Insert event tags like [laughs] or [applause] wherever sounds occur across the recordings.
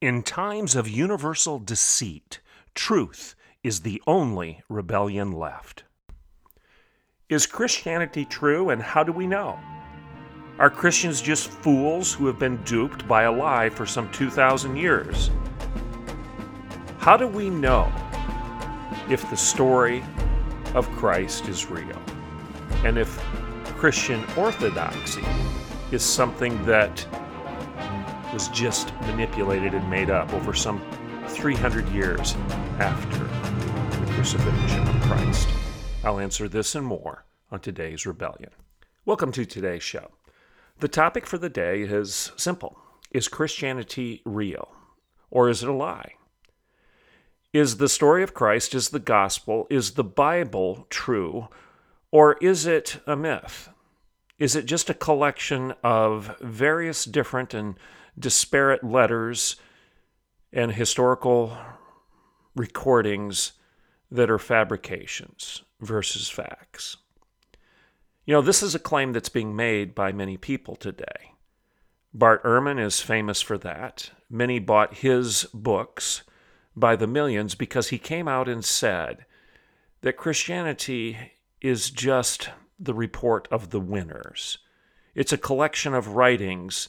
In times of universal deceit, truth is the only rebellion left. Is Christianity true, and how do we know? Are Christians just fools who have been duped by a lie for some 2,000 years? How do we know if the story of Christ is real? And if Christian orthodoxy is something that was just manipulated and made up over some 300 years after the crucifixion of Christ? I'll answer this and more on today's Rebellion. Welcome to today's show. The topic for the day is simple Is Christianity real or is it a lie? Is the story of Christ, is the gospel, is the Bible true, or is it a myth? Is it just a collection of various different and disparate letters and historical recordings that are fabrications versus facts? You know, this is a claim that's being made by many people today. Bart Ehrman is famous for that. Many bought his books by the millions because he came out and said that Christianity is just the report of the winners. It's a collection of writings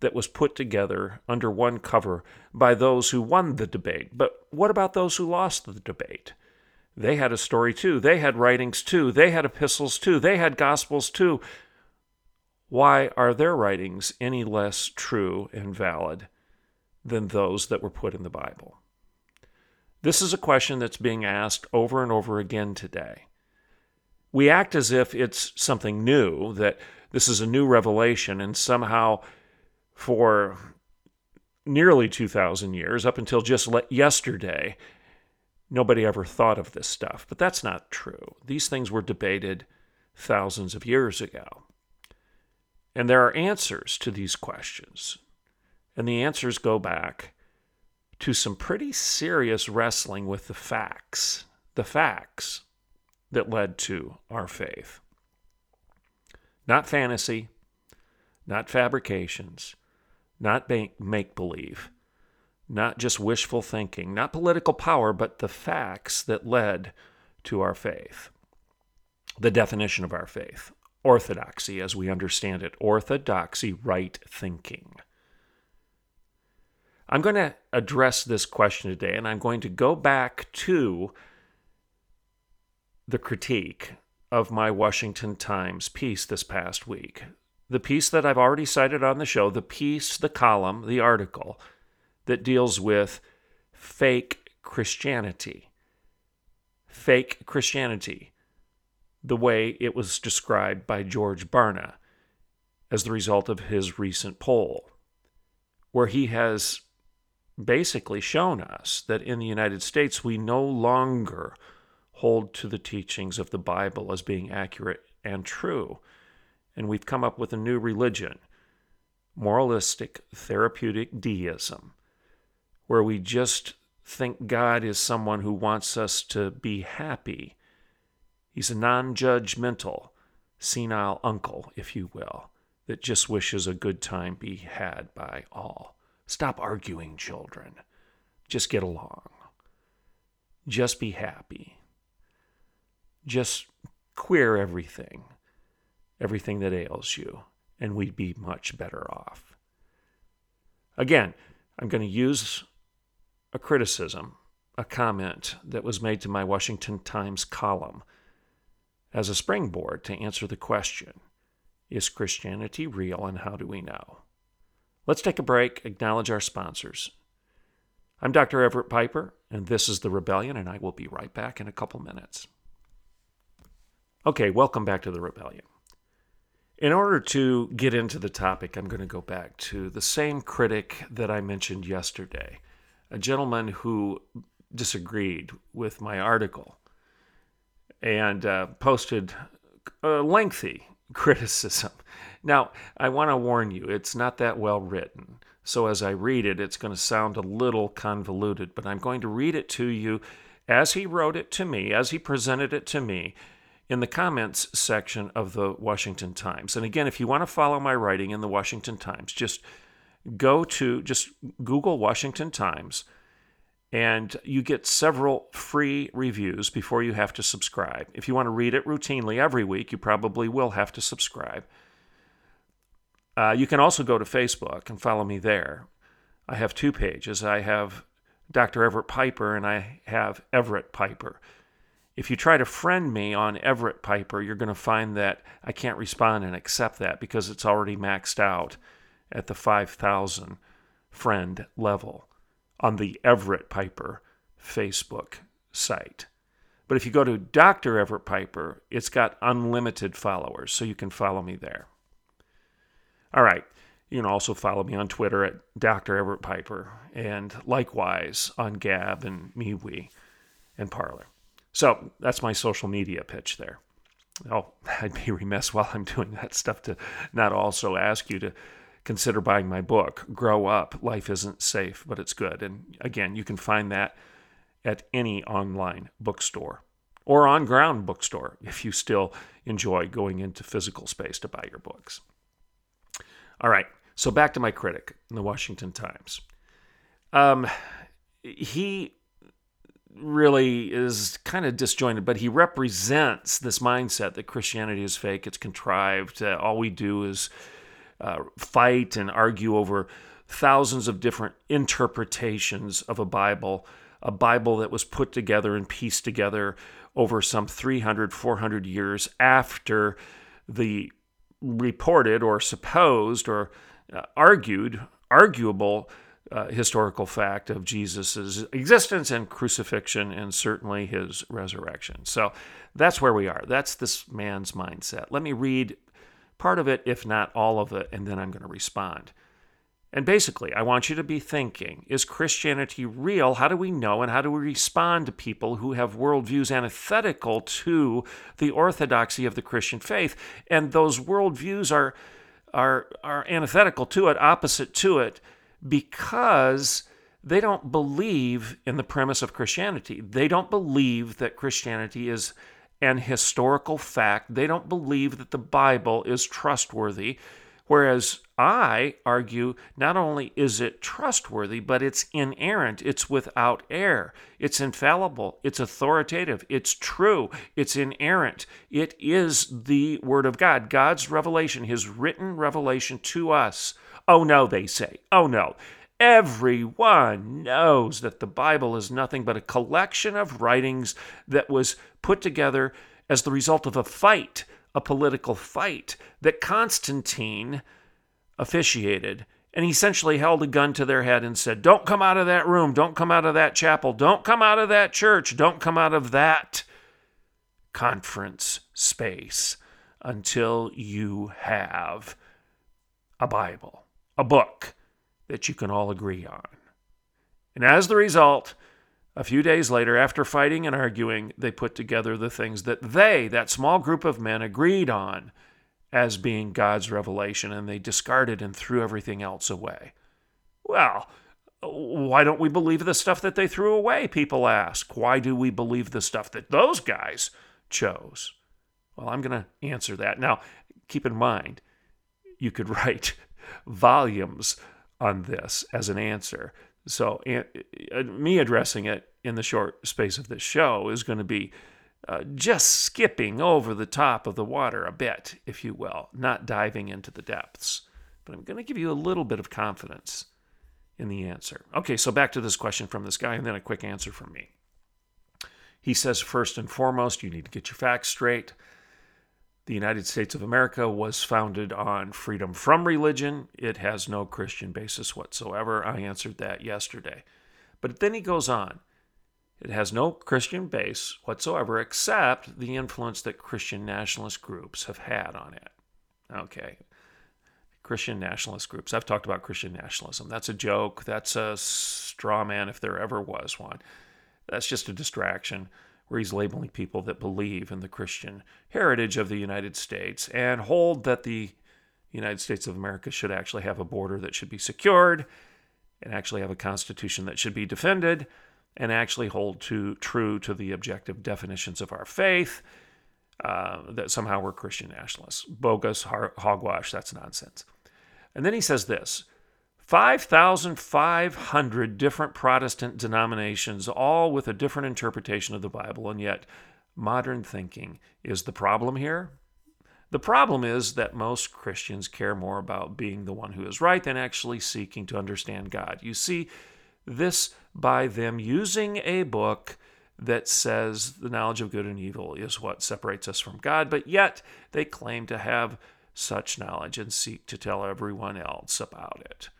that was put together under one cover by those who won the debate. But what about those who lost the debate? They had a story too. They had writings too. They had epistles too. They had gospels too. Why are their writings any less true and valid than those that were put in the Bible? This is a question that's being asked over and over again today. We act as if it's something new, that this is a new revelation, and somehow for nearly 2,000 years, up until just yesterday, nobody ever thought of this stuff. But that's not true. These things were debated thousands of years ago. And there are answers to these questions. And the answers go back to some pretty serious wrestling with the facts, the facts that led to our faith. Not fantasy, not fabrications, not make believe, not just wishful thinking, not political power, but the facts that led to our faith. The definition of our faith orthodoxy, as we understand it, orthodoxy, right thinking. I'm going to address this question today, and I'm going to go back to the critique of my Washington Times piece this past week. The piece that I've already cited on the show, the piece, the column, the article that deals with fake Christianity. Fake Christianity, the way it was described by George Barna as the result of his recent poll, where he has basically shown us that in the United States we no longer hold to the teachings of the Bible as being accurate and true. And we've come up with a new religion, moralistic therapeutic deism, where we just think God is someone who wants us to be happy. He's a non judgmental, senile uncle, if you will, that just wishes a good time be had by all. Stop arguing, children. Just get along. Just be happy. Just queer everything, everything that ails you, and we'd be much better off. Again, I'm going to use a criticism, a comment that was made to my Washington Times column as a springboard to answer the question Is Christianity real and how do we know? Let's take a break, acknowledge our sponsors. I'm Dr. Everett Piper, and this is The Rebellion, and I will be right back in a couple minutes. Okay, welcome back to The Rebellion. In order to get into the topic, I'm going to go back to the same critic that I mentioned yesterday. a gentleman who disagreed with my article and uh, posted a lengthy [laughs] criticism. Now, I want to warn you, it's not that well written. So as I read it, it's going to sound a little convoluted, but I'm going to read it to you as he wrote it to me, as he presented it to me in the comments section of the Washington Times. And again, if you want to follow my writing in the Washington Times, just go to just Google Washington Times and you get several free reviews before you have to subscribe. If you want to read it routinely every week, you probably will have to subscribe. Uh, you can also go to Facebook and follow me there. I have two pages. I have Dr. Everett Piper and I have Everett Piper. If you try to friend me on Everett Piper, you're going to find that I can't respond and accept that because it's already maxed out at the 5,000 friend level on the Everett Piper Facebook site. But if you go to Dr. Everett Piper, it's got unlimited followers, so you can follow me there. All right. You can also follow me on Twitter at Dr. Everett Piper, and likewise on Gab and MeWe and Parler. So that's my social media pitch there. Oh, [laughs] I'd be remiss while I'm doing that stuff to not also ask you to consider buying my book, Grow Up Life Isn't Safe, but It's Good. And again, you can find that at any online bookstore or on ground bookstore if you still enjoy going into physical space to buy your books. All right, so back to my critic in the Washington Times. Um, he really is kind of disjointed, but he represents this mindset that Christianity is fake, it's contrived, uh, all we do is uh, fight and argue over thousands of different interpretations of a Bible, a Bible that was put together and pieced together over some 300, 400 years after the reported or supposed or uh, argued, arguable uh, historical fact of Jesus' existence and crucifixion and certainly his resurrection. So that's where we are. That's this man's mindset. Let me read part of it, if not all of it, and then I'm going to respond. And basically, I want you to be thinking is Christianity real? How do we know? And how do we respond to people who have worldviews antithetical to the orthodoxy of the Christian faith? And those worldviews are, are, are antithetical to it, opposite to it, because they don't believe in the premise of Christianity. They don't believe that Christianity is an historical fact. They don't believe that the Bible is trustworthy. Whereas I argue not only is it trustworthy, but it's inerrant, it's without error, it's infallible, it's authoritative, it's true, it's inerrant. It is the Word of God, God's revelation, His written revelation to us. Oh no, they say. Oh no. Everyone knows that the Bible is nothing but a collection of writings that was put together as the result of a fight a political fight that Constantine officiated. And he essentially held a gun to their head and said, Don't come out of that room. Don't come out of that chapel. Don't come out of that church. Don't come out of that conference space until you have a Bible, a book that you can all agree on. And as the result, a few days later, after fighting and arguing, they put together the things that they, that small group of men, agreed on as being God's revelation, and they discarded and threw everything else away. Well, why don't we believe the stuff that they threw away? People ask. Why do we believe the stuff that those guys chose? Well, I'm going to answer that. Now, keep in mind, you could [laughs] write volumes on this as an answer. So, uh, me addressing it in the short space of this show is going to be uh, just skipping over the top of the water a bit, if you will, not diving into the depths. But I'm going to give you a little bit of confidence in the answer. Okay, so back to this question from this guy, and then a quick answer from me. He says, first and foremost, you need to get your facts straight. The United States of America was founded on freedom from religion. It has no Christian basis whatsoever. I answered that yesterday. But then he goes on. It has no Christian base whatsoever except the influence that Christian nationalist groups have had on it. Okay. Christian nationalist groups. I've talked about Christian nationalism. That's a joke. That's a straw man if there ever was one. That's just a distraction where he's labeling people that believe in the Christian heritage of the United States and hold that the United States of America should actually have a border that should be secured and actually have a constitution that should be defended and actually hold to true to the objective definitions of our faith uh, that somehow we're Christian nationalists. Bogus, hogwash, that's nonsense. And then he says this 5,500 different Protestant denominations, all with a different interpretation of the Bible, and yet modern thinking is the problem here. The problem is that most Christians care more about being the one who is right than actually seeking to understand God. You see this by them using a book that says the knowledge of good and evil is what separates us from God, but yet they claim to have such knowledge and seek to tell everyone else about it.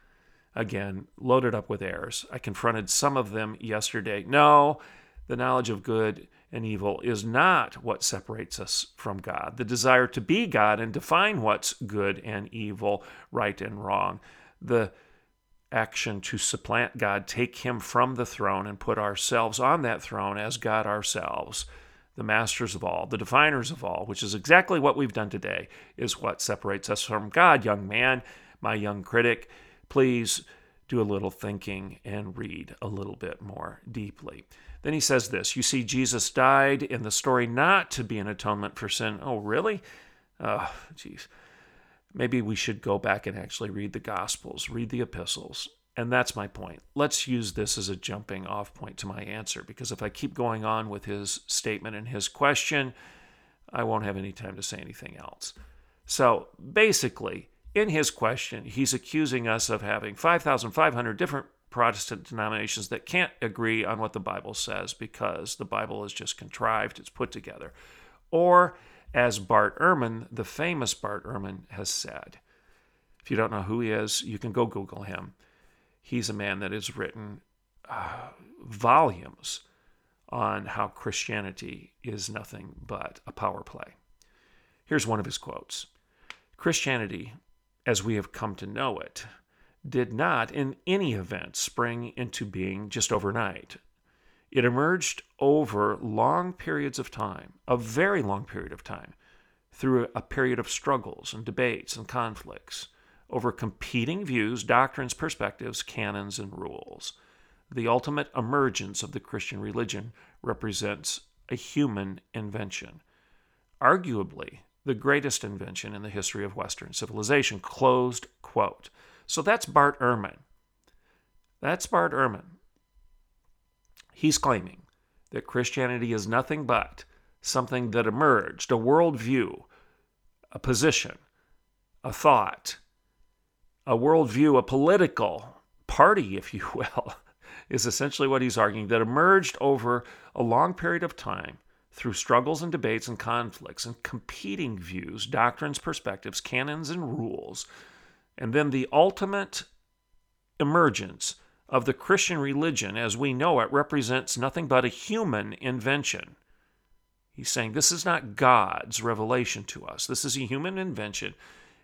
Again, loaded up with errors. I confronted some of them yesterday. No, the knowledge of good and evil is not what separates us from God. The desire to be God and define what's good and evil, right and wrong. The action to supplant God, take him from the throne and put ourselves on that throne as God ourselves, the masters of all, the definers of all, which is exactly what we've done today, is what separates us from God. Young man, my young critic, please do a little thinking and read a little bit more deeply. Then he says this You see, Jesus died in the story not to be an atonement for sin. Oh, really? Oh, jeez maybe we should go back and actually read the Gospels, read the epistles. And that's my point. Let's use this as a jumping off point to my answer because if I keep going on with his statement and his question, I won't have any time to say anything else. So basically, in his question, he's accusing us of having 5,500 different Protestant denominations that can't agree on what the Bible says because the Bible is just contrived, it's put together. Or as Bart Ehrman, the famous Bart Ehrman, has said. If you don't know who he is, you can go Google him. He's a man that has written uh, volumes on how Christianity is nothing but a power play. Here's one of his quotes Christianity, as we have come to know it, did not in any event spring into being just overnight. It emerged over long periods of time, a very long period of time, through a period of struggles and debates and conflicts over competing views, doctrines, perspectives, canons, and rules. The ultimate emergence of the Christian religion represents a human invention, arguably the greatest invention in the history of Western civilization. Closed quote. So that's Bart Ehrman. That's Bart Ehrman. He's claiming that Christianity is nothing but something that emerged, a worldview, a position, a thought, a worldview, a political party, [laughs] if you will, is essentially what he's arguing, that emerged over a long period of time through struggles and debates and conflicts and competing views, doctrines, perspectives, canons, and rules. And then the ultimate emergence of the Christian religion as we know it represents nothing but a human invention. He's saying this is not God's revelation to us, this is a human invention.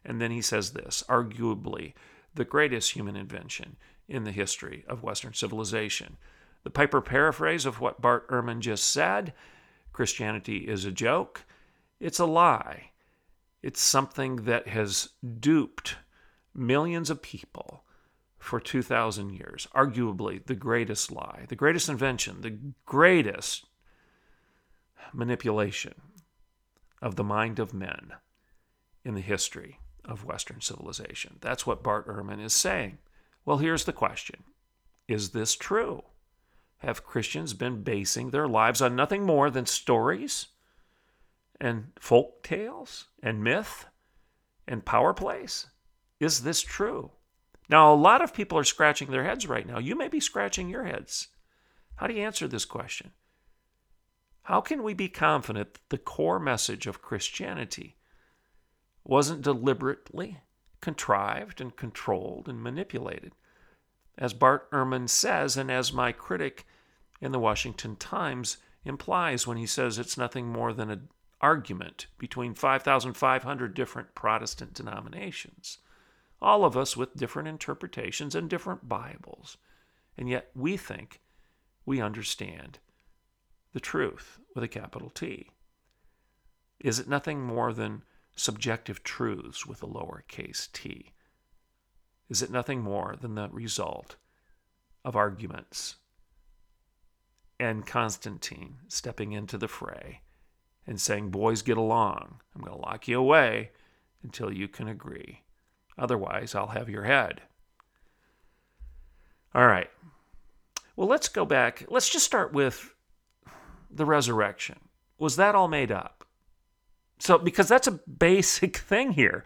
And then he says this arguably, the greatest human invention in the history of Western civilization. The Piper paraphrase of what Bart Ehrman just said Christianity is a joke, it's a lie. It's something that has duped millions of people for 2,000 years. Arguably the greatest lie, the greatest invention, the greatest manipulation of the mind of men in the history of Western civilization. That's what Bart Ehrman is saying. Well, here's the question Is this true? Have Christians been basing their lives on nothing more than stories and folk tales and myth and power plays? Is this true? Now, a lot of people are scratching their heads right now. You may be scratching your heads. How do you answer this question? How can we be confident that the core message of Christianity wasn't deliberately contrived and controlled and manipulated? As Bart Ehrman says, and as my critic in the Washington Times implies when he says it's nothing more than an argument between 5,500 different Protestant denominations all of us with different interpretations and different Bibles. And yet we think we understand the truth with a capital T. Is it nothing more than subjective truths with a lowercase t? Is it nothing more than the result of arguments and Constantine stepping into the fray and saying, Boys, get along. I'm going to lock you away until you can agree. Otherwise, I'll have your head. All right. Well, let's go back. Let's just start with the resurrection. Was that all made up? So, because that's a basic [laughs] thing here.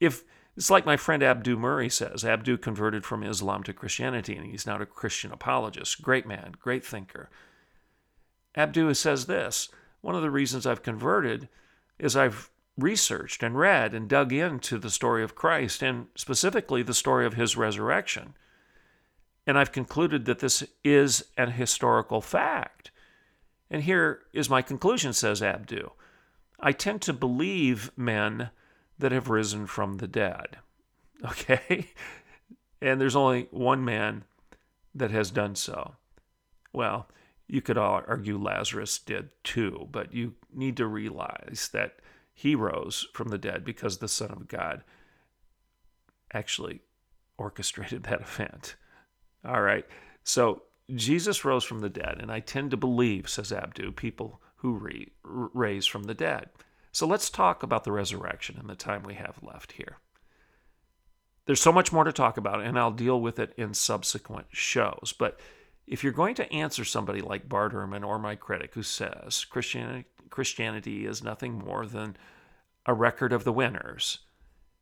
If it's like my friend Abdu Murray says, Abdu converted from Islam to Christianity, and he's now a Christian apologist. Great man, great thinker. Abdu says this one of the reasons I've converted is I've researched and read and dug into the story of Christ, and specifically the story of his resurrection. And I've concluded that this is an historical fact. And here is my conclusion, says Abdu. I tend to believe men that have risen from the dead. [laughs] Okay? And there's only one man that has done so. Well, you could all argue Lazarus did too, but you need to realize that he rose from the dead because the Son of God actually orchestrated [laughs] that event. All right. So Jesus rose from the dead, and I tend to believe, says Abdu, people who re- raise from the dead. So let's talk about the resurrection in the time we have left here. There's so much more to talk about, and I'll deal with it in subsequent shows. But if you're going to answer somebody like Bart Ehrman or my critic who says Christianity, Christianity is nothing more than a record of the winners,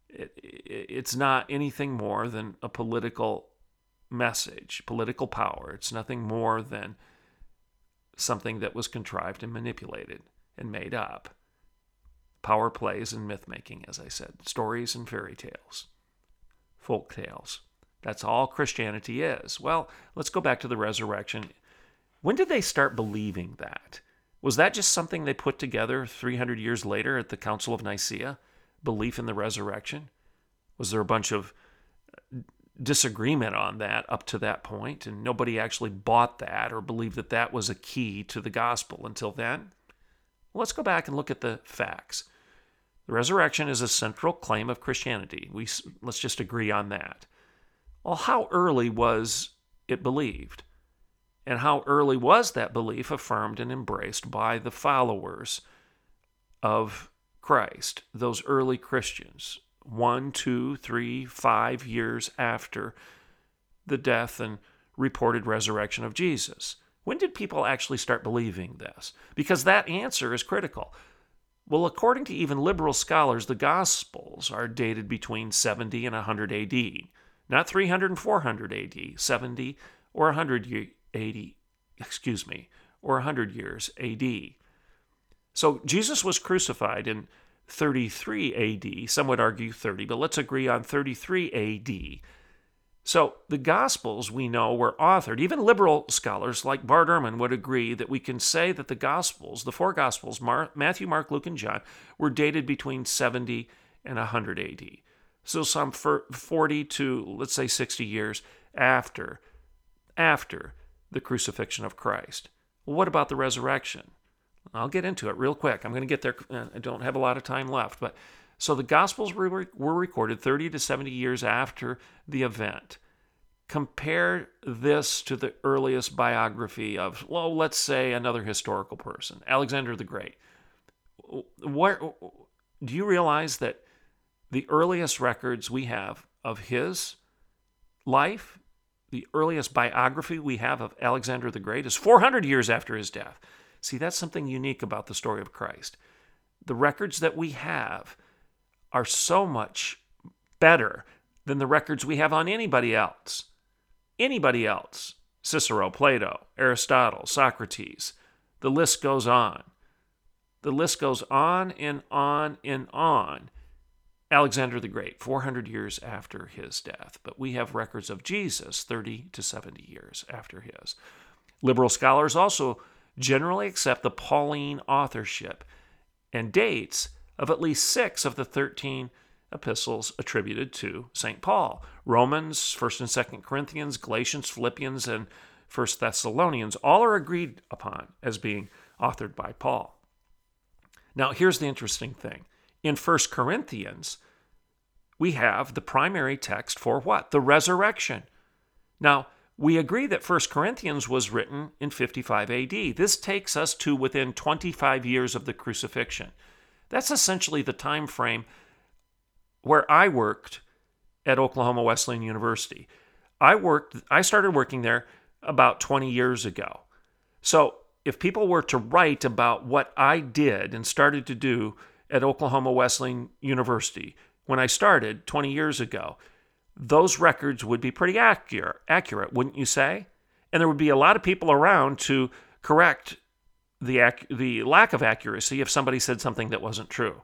it, it, it's not anything more than a political message, political power. It's nothing more than something that was contrived and manipulated and made up power plays and myth making, as I said, stories and fairy tales, folk tales. That's all Christianity is. Well, let's go back to the resurrection. When did they start believing that? Was that just something they put together 300 years later at the Council of Nicaea? Belief in the resurrection? Was there a bunch of uh, disagreement on that up to that point, and nobody actually bought that or believed that that was a key to the gospel until then? Well, let's go back and look at the facts. The resurrection is a central claim of Christianity. We, let's just agree on that. Well, how early was it believed? And how early was that belief affirmed and embraced by the followers of Christ, those early Christians, one, two, three, five years after the death and reported resurrection of Jesus? When did people actually start believing this? Because that answer is critical. Well, according to even liberal scholars, the Gospels are dated between 70 and 100 AD. Not 300 and 400 AD, 70 or 100 AD, excuse me, or 100 years AD. So Jesus was crucified in 33 AD. Some would argue 30, but let's agree on 33 AD. So the Gospels, we know, were authored. Even liberal scholars like Bart Ehrman would agree that we can say that the Gospels, the four Gospels, Matthew, Mark, Luke, and John, were dated between 70 and 100 AD. So some 40 to, let's say, 60 years after, after the crucifixion of Christ. Well, what about the resurrection? I'll get into it real quick. I'm going to get there. Uh, I don't have a lot of time left, but so the Gospels were, were recorded 30 to 70 years after the event. Compare this to the earliest biography of, well, let's say another historical person, Alexander the Great. Where, do you realize that the earliest records we have of his life, the earliest biography we have of Alexander the Great, is 400 years after his death? See, that's something unique about the story of Christ. The records that we have are so much better than the records we have on anybody else. Anybody else. Cicero, Plato, Aristotle, Socrates. The list goes on. The list goes on and on and on. Alexander the Great, 400 years after his death, but we have records of Jesus 30 to 70 years after his. Liberal scholars also generally accept the Pauline authorship and dates of at least six of the 13 epistles attributed to St. Paul. Romans, 1st and 2nd Corinthians, Galatians, Philippians, and 1st Thessalonians all are agreed upon as being authored by Paul. Now, here's the interesting thing. In 1st Corinthians, we have the primary text for what? The resurrection. Now, we agree that 1 Corinthians was written in 55 AD. This takes us to within 25 years of the crucifixion. That's essentially the time frame where I worked at Oklahoma Wesleyan University. I worked I started working there about 20 years ago. So, if people were to write about what I did and started to do at Oklahoma Wesleyan University when I started 20 years ago, those records would be pretty accurate, accurate, wouldn't you say? And there would be a lot of people around to correct the the lack of accuracy if somebody said something that wasn't true.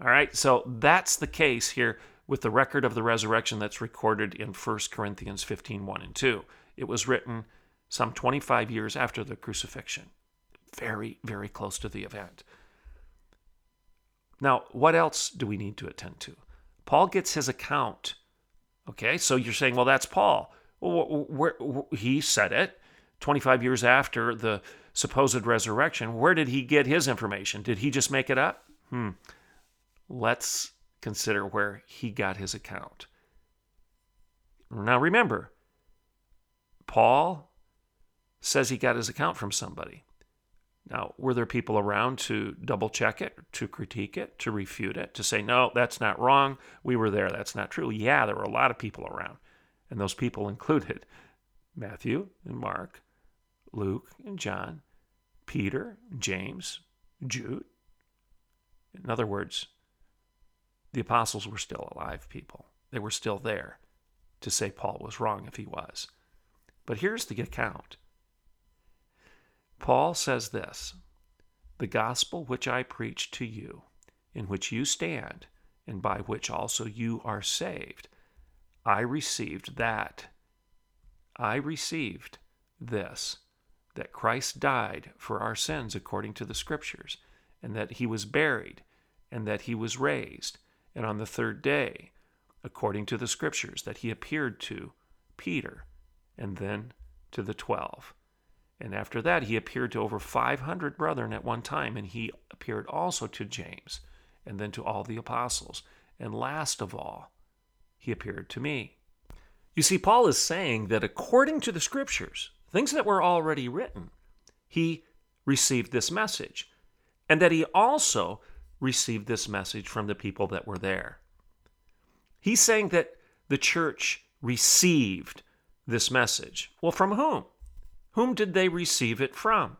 All right, so that's the case here with the record of the resurrection that's recorded in 1 Corinthians 15 1 and 2. It was written some 25 years after the crucifixion, very, very close to the event. Now, what else do we need to attend to? Paul gets his account. Okay, so you're saying, well, that's Paul. Well, where, where, he said it 25 years after the supposed resurrection. Where did he get his information? Did he just make it up? Hmm let's consider where he got his account. Now remember, Paul says he got his account from somebody. Now, were there people around to double check it, to critique it, to refute it, to say, no, that's not wrong. We were there. That's not true. Yeah, there were a lot of people around. And those people included Matthew and Mark, Luke and John, Peter, James, Jude. In other words, the apostles were still alive people. They were still there to say Paul was wrong if he was. But here's the account Paul says this The gospel which I preach to you, in which you stand, and by which also you are saved, I received that. I received this that Christ died for our sins according to the Scriptures, and that he was buried, and that he was raised and on the third day, according to the scriptures, that he appeared to Peter and then to the twelve. And after that, he appeared to over 500 brethren at one time, and he appeared also to James, and then to all the apostles. And last of all, he appeared to me. You see, Paul is saying that according to the scriptures, things that were already written, he received this message, and that he also received this message from the people that were there. He's saying that the church received this message. Well, from whom? Whom did they receive it from?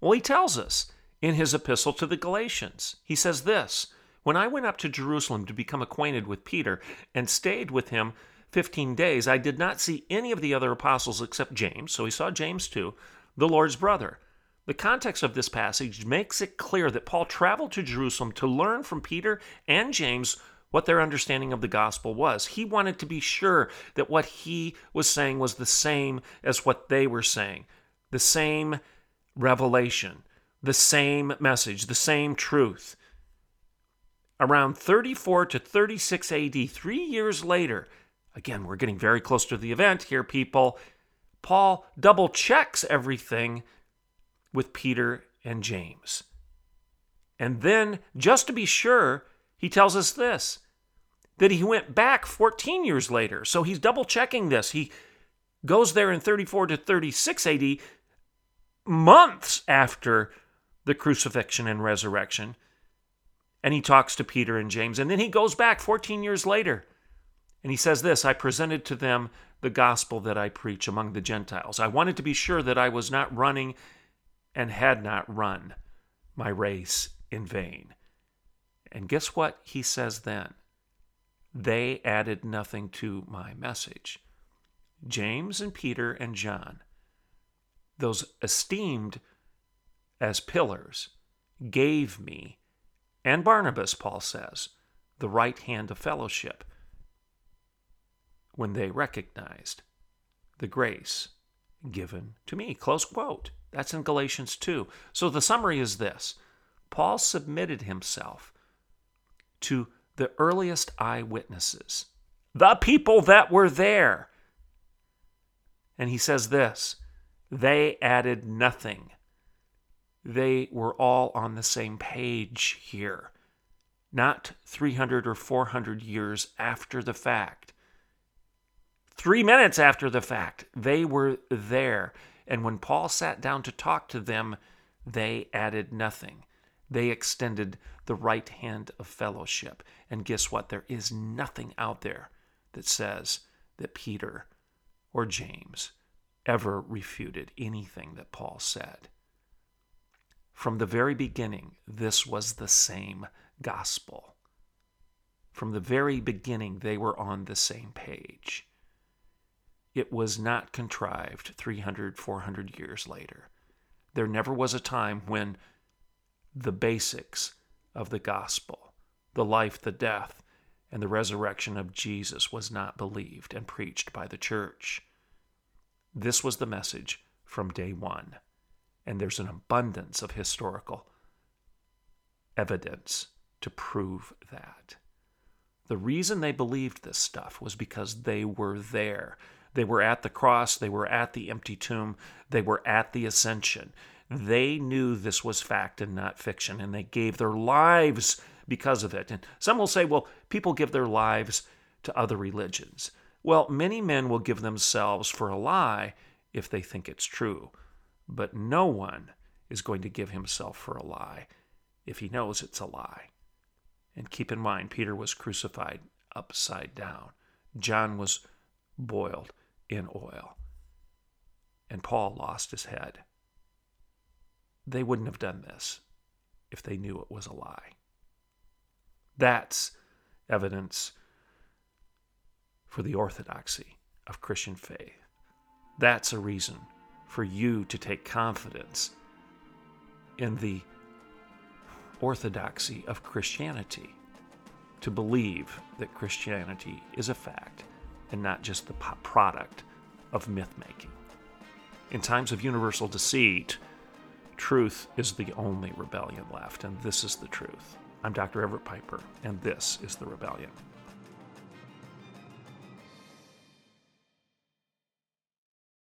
Well, he tells us in his epistle to the Galatians. He says this When I went up to Jerusalem to become acquainted with Peter and stayed with him 15 days, I did not see any of the other apostles except James. So he saw James too, the Lord's brother. The context of this passage makes it clear that Paul traveled to Jerusalem to learn from Peter and James what their understanding of the gospel was. He wanted to be sure that what he was saying was the same as what they were saying, the same revelation, the same message, the same truth. Around 34 to 36 AD, three years later, again, we're getting very close to the event here, people. Paul double checks everything with Peter and James. And then, just to be sure, he tells us this that he went back 14 years later. So he's double checking this. He goes there in 34 to 36 AD, months after the crucifixion and resurrection. And he talks to Peter and James. And then he goes back 14 years later. And he says this I presented to them the gospel that I preach among the Gentiles. I wanted to be sure that I was not running and had not run my race in vain. And guess what he says then? They added nothing to my message. James and Peter and John, those esteemed as pillars, gave me, and Barnabas, Paul says, the right hand of fellowship when they recognized the grace given to me. Close quote. That's in Galatians 2. So the summary is this Paul submitted himself to the earliest eyewitnesses, the people that were there. And he says this they added nothing. They were all on the same page here, not 300 or 400 years after the fact. Three minutes after the fact, they were there. And when Paul sat down to talk to them, they added nothing. They extended the right hand of fellowship. And guess what? There is nothing out there that says that Peter or James ever refuted anything that Paul said. From the very beginning, this was the same gospel. From the very beginning, they were on the same page. It was not contrived 300, 400 years later. There never was a time when the basics of the gospel, the life, the death, and the resurrection of Jesus was not believed and preached by the church. This was the message from day one. And there's an abundance of historical evidence to prove that. The reason they believed this stuff was because they were there. They were at the cross, they were at the empty tomb, they were at the ascension. They knew this was fact and not fiction, and they gave their lives because of it. And some will say, well, people give their lives to other religions. Well, many men will give themselves for a lie if they think it's true, but no one is going to give himself for a lie if he knows it's a lie. And keep in mind, Peter was crucified upside down, John was boiled in oil, and Paul lost his head. They wouldn't have done this if they knew it was a lie. That's evidence for the orthodoxy of Christian faith. That's a reason for you to take confidence in the orthodoxy of Christianity, to believe that Christianity is a fact and not just the product of myth making. In times of universal deceit, truth is the only rebellion left, and this is the truth. I'm Dr. Everett Piper, and this is The Rebellion.